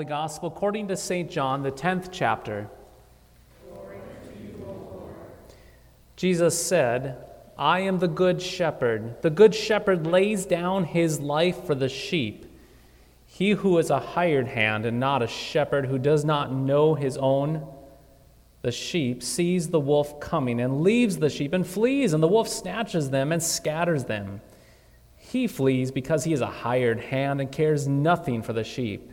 Holy Gospel according to St. John, the 10th chapter. Jesus said, I am the good shepherd. The good shepherd lays down his life for the sheep. He who is a hired hand and not a shepherd, who does not know his own, the sheep, sees the wolf coming and leaves the sheep and flees, and the wolf snatches them and scatters them. He flees because he is a hired hand and cares nothing for the sheep.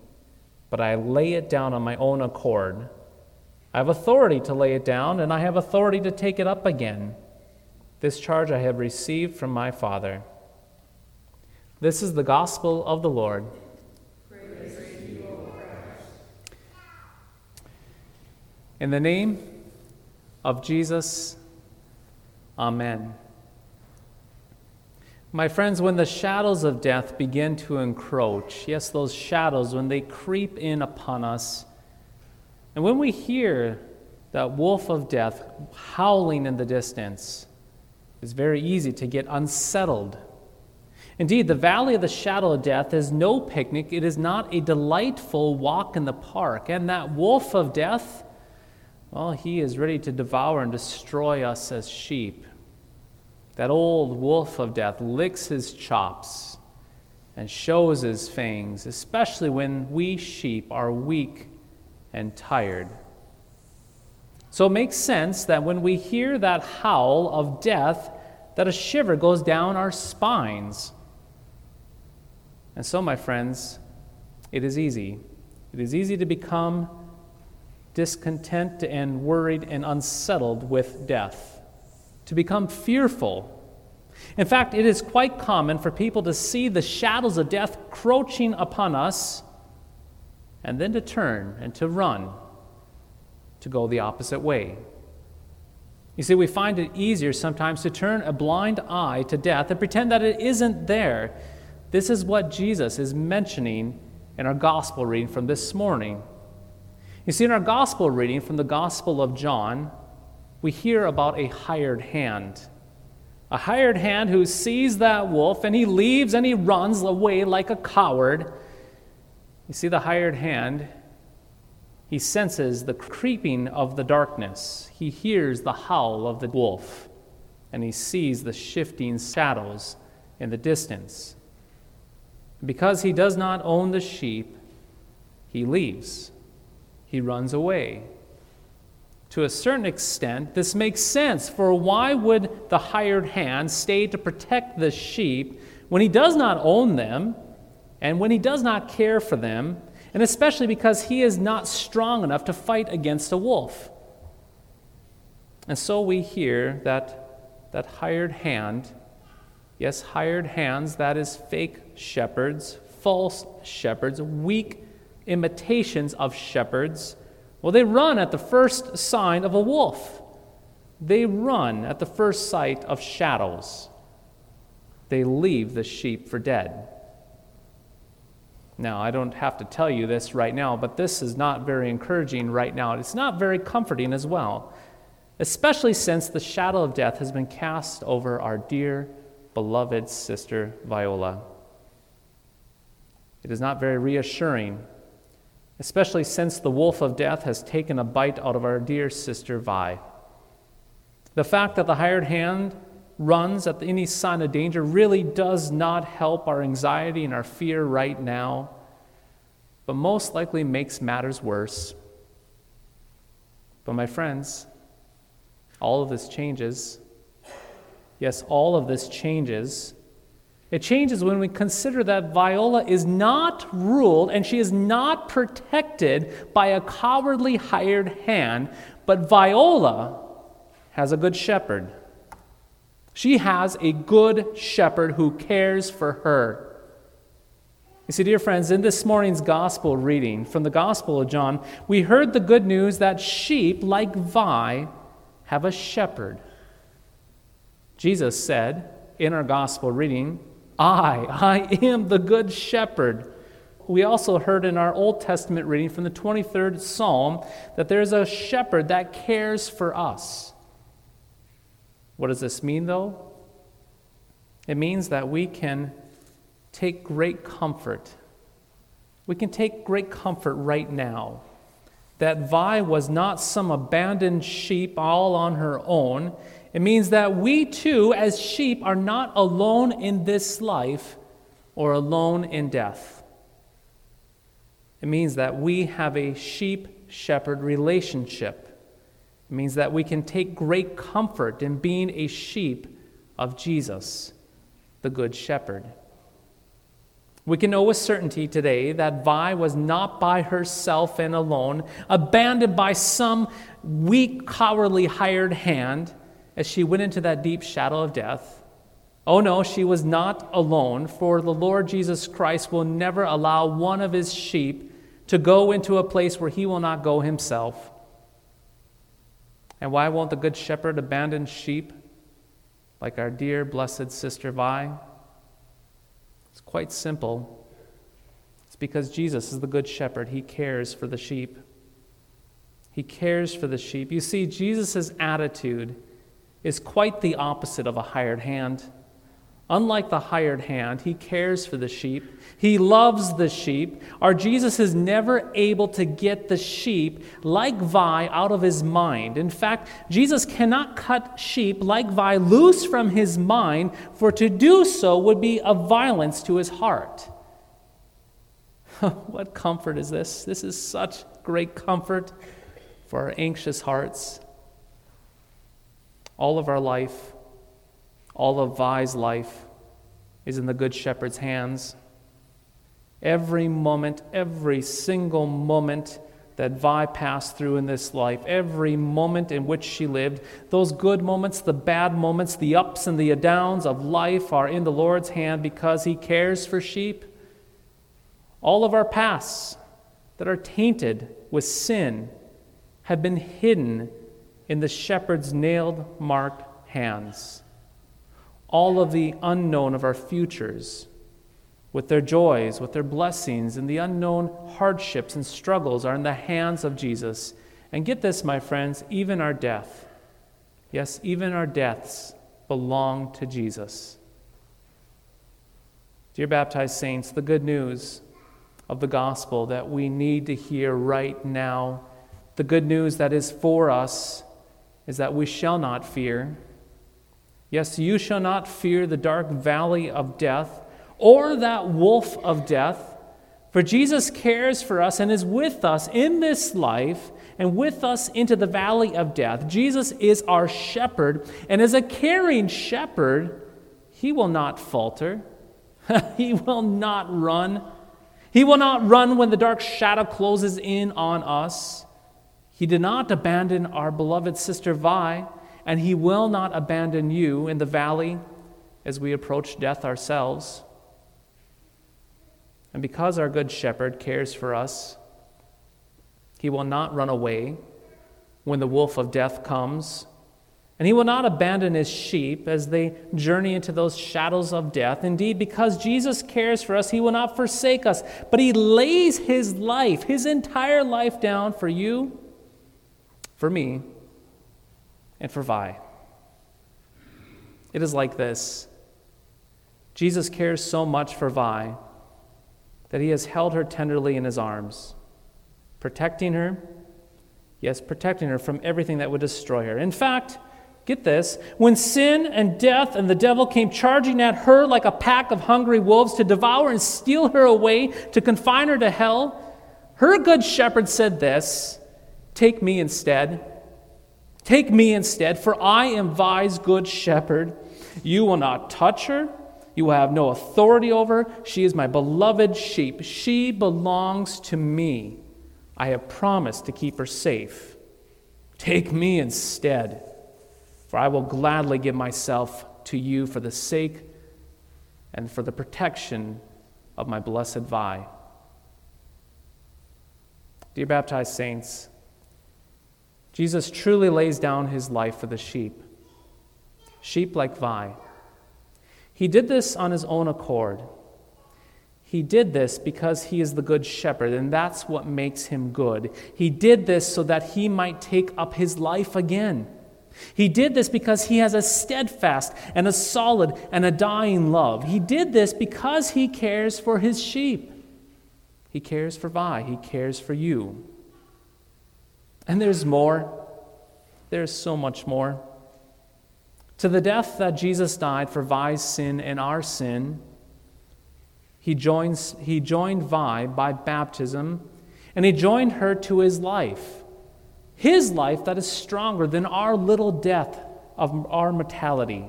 but I lay it down on my own accord. I have authority to lay it down, and I have authority to take it up again. This charge I have received from my Father. This is the gospel of the Lord. In the name of Jesus, Amen. My friends, when the shadows of death begin to encroach, yes, those shadows, when they creep in upon us, and when we hear that wolf of death howling in the distance, it's very easy to get unsettled. Indeed, the valley of the shadow of death is no picnic. It is not a delightful walk in the park. And that wolf of death, well, he is ready to devour and destroy us as sheep. That old wolf of death licks his chops and shows his fangs, especially when we sheep are weak and tired. So it makes sense that when we hear that howl of death, that a shiver goes down our spines. And so, my friends, it is easy. It is easy to become discontent and worried and unsettled with death to become fearful. In fact, it is quite common for people to see the shadows of death crouching upon us and then to turn and to run, to go the opposite way. You see, we find it easier sometimes to turn a blind eye to death and pretend that it isn't there. This is what Jesus is mentioning in our gospel reading from this morning. You see, in our gospel reading from the Gospel of John, we hear about a hired hand. A hired hand who sees that wolf and he leaves and he runs away like a coward. You see, the hired hand, he senses the creeping of the darkness. He hears the howl of the wolf and he sees the shifting shadows in the distance. Because he does not own the sheep, he leaves. He runs away to a certain extent, this makes sense. For why would the hired hand stay to protect the sheep when he does not own them and when he does not care for them, and especially because he is not strong enough to fight against a wolf? And so we hear that, that hired hand, yes, hired hands, that is fake shepherds, false shepherds, weak imitations of shepherds well, they run at the first sign of a wolf. They run at the first sight of shadows. They leave the sheep for dead. Now, I don't have to tell you this right now, but this is not very encouraging right now. It's not very comforting as well, especially since the shadow of death has been cast over our dear, beloved sister Viola. It is not very reassuring especially since the wolf of death has taken a bite out of our dear sister Vi. The fact that the hired hand runs at any sign of danger really does not help our anxiety and our fear right now, but most likely makes matters worse. But, my friends, all of this changes. Yes, all of this changes. It changes when we consider that Viola is not ruled and she is not protected by a cowardly hired hand, but Viola has a good shepherd. She has a good shepherd who cares for her. You see, dear friends, in this morning's gospel reading from the Gospel of John, we heard the good news that sheep, like Vi, have a shepherd. Jesus said in our gospel reading, I, I am the good shepherd. We also heard in our Old Testament reading from the 23rd Psalm that there's a shepherd that cares for us. What does this mean, though? It means that we can take great comfort. We can take great comfort right now that Vi was not some abandoned sheep all on her own. It means that we too, as sheep, are not alone in this life or alone in death. It means that we have a sheep shepherd relationship. It means that we can take great comfort in being a sheep of Jesus, the Good Shepherd. We can know with certainty today that Vi was not by herself and alone, abandoned by some weak, cowardly hired hand as she went into that deep shadow of death. Oh no, she was not alone, for the Lord Jesus Christ will never allow one of his sheep to go into a place where he will not go himself. And why won't the Good Shepherd abandon sheep like our dear, blessed sister Vi? It's quite simple. It's because Jesus is the Good Shepherd. He cares for the sheep. He cares for the sheep. You see, Jesus' attitude is quite the opposite of a hired hand. Unlike the hired hand, he cares for the sheep. He loves the sheep. Our Jesus is never able to get the sheep like Vi out of his mind. In fact, Jesus cannot cut sheep like Vi loose from his mind, for to do so would be a violence to his heart. what comfort is this? This is such great comfort for our anxious hearts. All of our life all of Vi's life is in the Good Shepherd's hands. Every moment, every single moment that Vi passed through in this life, every moment in which she lived, those good moments, the bad moments, the ups and the downs of life are in the Lord's hand because He cares for sheep. All of our pasts that are tainted with sin have been hidden in the shepherd's nailed marked hands all of the unknown of our futures, with their joys, with their blessings, and the unknown hardships and struggles are in the hands of Jesus. And get this, my friends, even our death, yes, even our deaths belong to Jesus. Dear baptized saints, the good news of the gospel that we need to hear right now, the good news that is for us, is that we shall not fear Yes, you shall not fear the dark valley of death or that wolf of death, for Jesus cares for us and is with us in this life and with us into the valley of death. Jesus is our shepherd, and as a caring shepherd, he will not falter, he will not run. He will not run when the dark shadow closes in on us. He did not abandon our beloved sister Vi and He will not abandon you in the valley as we approach death ourselves. And because our Good Shepherd cares for us, He will not run away when the wolf of death comes. And he will not abandon his sheep as they journey into those shadows of death. Indeed, because Jesus cares for us, he will not forsake us, but he lays his life, his entire life down for you, for me, and for Vi. It is like this Jesus cares so much for Vi that he has held her tenderly in his arms. protecting her. Yes, protecting her from everything that would destroy her. In fact, get this when sin and death and the devil came charging at her like a pack of hungry wolves to devour and steal her away, to confine her to hell, her good shepherd said this Take me instead. Take me instead, for I am Vi's good shepherd. You will not touch her. You will have no authority over her. She is my beloved sheep. She belongs to me. I have promised to keep her safe. Take me instead, for I will gladly give myself to you for the sake and for the protection of my blessed Vi. Dear baptized saints, Jesus truly lays down his life for the sheep, sheep like Vi. He did this on his own accord. He did this because he is the good shepherd, and that's what makes him good. He did this so that he might take up his life again. He did this because he has a steadfast and a solid and a dying love. He did this because he cares for his sheep. He cares for Vi, he cares for you. And there's more. There's so much more. To the death that Jesus died for Vi's sin and our sin, he, joins, he joined Vi by baptism, and he joined her to his life. His life that is stronger than our little death of our mortality.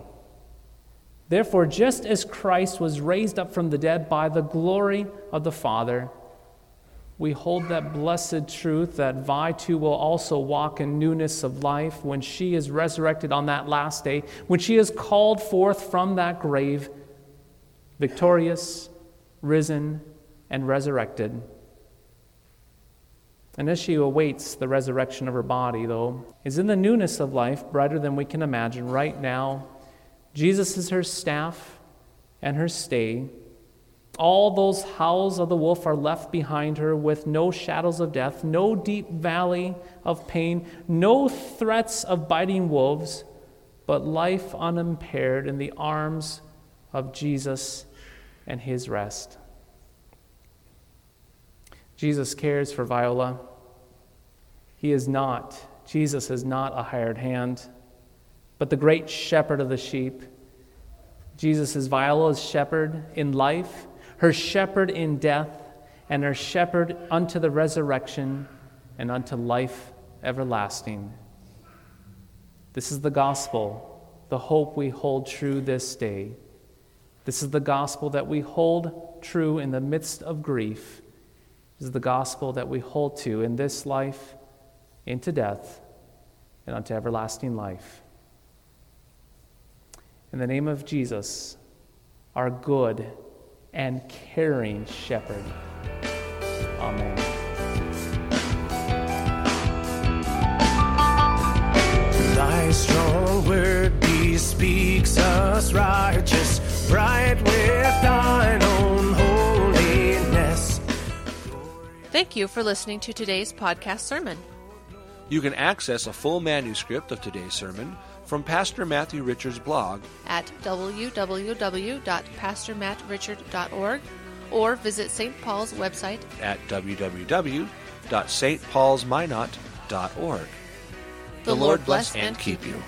Therefore, just as Christ was raised up from the dead by the glory of the Father, we hold that blessed truth that Vi too will also walk in newness of life when she is resurrected on that last day, when she is called forth from that grave, victorious, risen, and resurrected. And as she awaits the resurrection of her body, though, is in the newness of life, brighter than we can imagine right now. Jesus is her staff and her stay. All those howls of the wolf are left behind her with no shadows of death, no deep valley of pain, no threats of biting wolves, but life unimpaired in the arms of Jesus and his rest. Jesus cares for Viola. He is not, Jesus is not a hired hand, but the great shepherd of the sheep. Jesus is Viola's shepherd in life her shepherd in death, and her shepherd unto the resurrection and unto life everlasting. This is the gospel, the hope we hold true this day. This is the gospel that we hold true in the midst of grief. This is the gospel that we hold to in this life, into death, and unto everlasting life. In the name of Jesus, our good and caring shepherd. Amen. Thy strong word bespeaks us righteous, bright with thine own holiness. Thank you for listening to today's podcast sermon. You can access a full manuscript of today's sermon from Pastor Matthew Richard's blog at www.pastormattrichard.org or visit St. Paul's website at www.stpaulsminot.org. The, Lord bless and keep you.